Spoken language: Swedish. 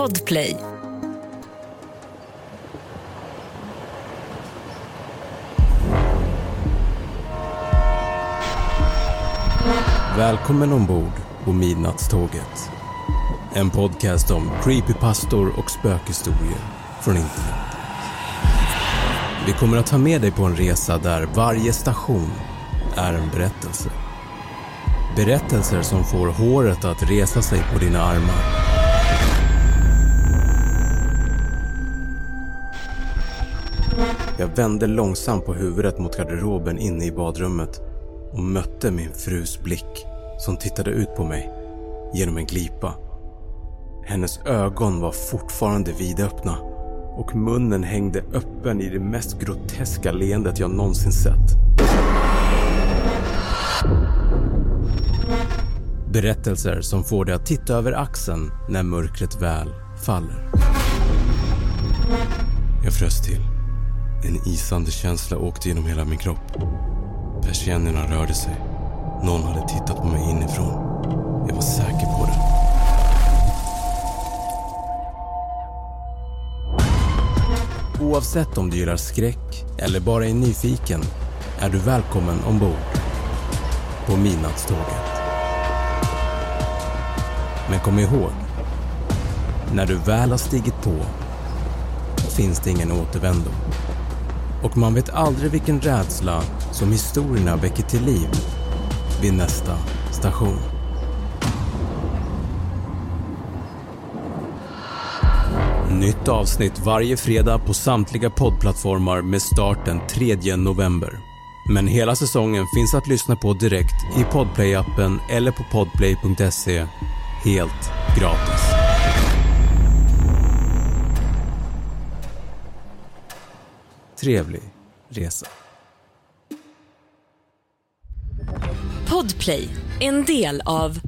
Podplay. Välkommen ombord på Midnattståget. En podcast om creepypastor och spökhistorier från internet. Vi kommer att ta med dig på en resa där varje station är en berättelse. Berättelser som får håret att resa sig på dina armar. Jag vände långsamt på huvudet mot garderoben inne i badrummet och mötte min frus blick som tittade ut på mig genom en glipa. Hennes ögon var fortfarande vidöppna och munnen hängde öppen i det mest groteska leendet jag någonsin sett. Berättelser som får dig att titta över axeln när mörkret väl faller. Jag frös till. En isande känsla åkte genom hela min kropp. Persiennerna rörde sig. Någon hade tittat på mig inifrån. Jag var säker på det. Oavsett om du gillar skräck eller bara är nyfiken är du välkommen ombord på Midnattståget. Men kom ihåg, när du väl har stigit på finns det ingen återvändo. Och man vet aldrig vilken rädsla som historierna väcker till liv vid nästa station. Nytt avsnitt varje fredag på samtliga poddplattformar med start den 3 november. Men hela säsongen finns att lyssna på direkt i Podplay-appen eller på podplay.se helt gratis. Trevlig resa. Podplay, en del av